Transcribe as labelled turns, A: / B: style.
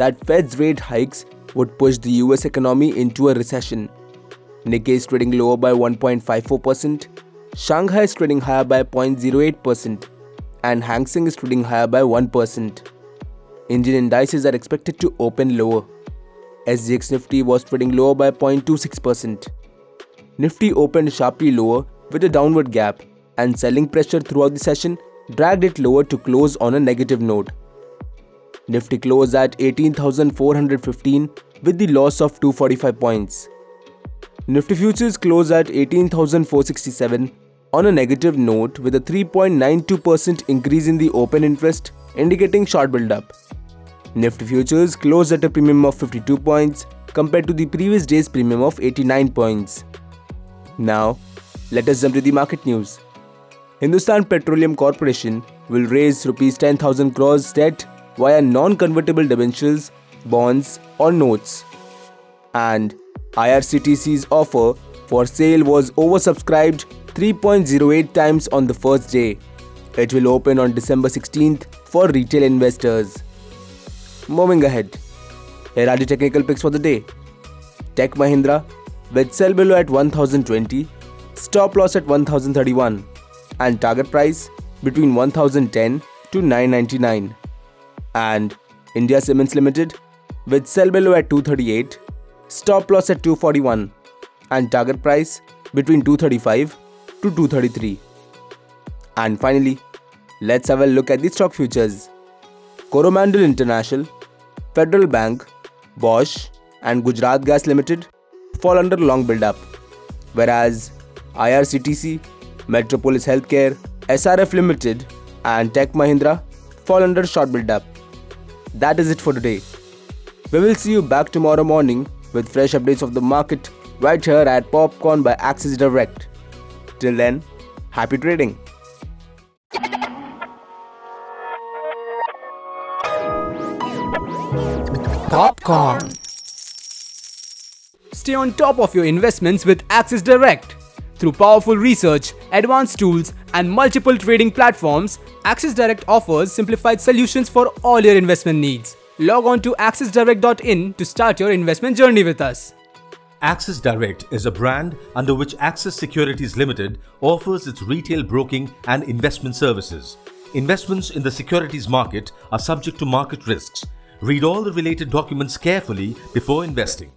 A: that Fed's rate hikes would push the US economy into a recession. Nikkei is trading lower by 1.54%, Shanghai is trading higher by 0.08%, and Hang Seng is trading higher by 1%. Indian indices are expected to open lower. SGX Nifty was trading lower by 0.26%. Nifty opened sharply lower with a downward gap, and selling pressure throughout the session dragged it lower to close on a negative note. Nifty closed at 18,415 with the loss of 245 points. Nifty futures closed at 18,467 on a negative note with a 3.92% increase in the open interest indicating short build-up. Nifty futures closed at a premium of 52 points compared to the previous day's premium of 89 points. Now, let us jump to the market news. Hindustan Petroleum Corporation will raise rupees 10,000 crores debt via non-convertible debentures, bonds or notes. And IRCTC's offer for sale was oversubscribed 3.08 times on the first day. It will open on December 16th for retail investors. Moving ahead, here are the technical picks for the day. Tech Mahindra with sell below at 1020, stop loss at 1031, and target price between 1010 to 999. And India Cements Limited with sell below at 238, stop loss at 241, and target price between 235 to 233. And finally, let's have a look at the stock futures. Coromandel International, Federal Bank, Bosch, and Gujarat Gas Limited fall under long build-up, whereas IRCTC, Metropolis Healthcare, SRF Limited, and Tech Mahindra fall under short build-up. That is it for today. We will see you back tomorrow morning with fresh updates of the market right here at Popcorn by Axis Direct. Till then, happy trading.
B: Popcorn.
C: Stay on top of your investments with Axis Direct. Through powerful research, advanced tools, and multiple trading platforms, Axis Direct offers simplified solutions for all your investment needs. Log on to axisdirect.in to start your investment journey with us.
D: Axis Direct is a brand under which Axis Securities Limited offers its retail broking and investment services. Investments in the securities market are subject to market risks. Read all the related documents carefully before investing.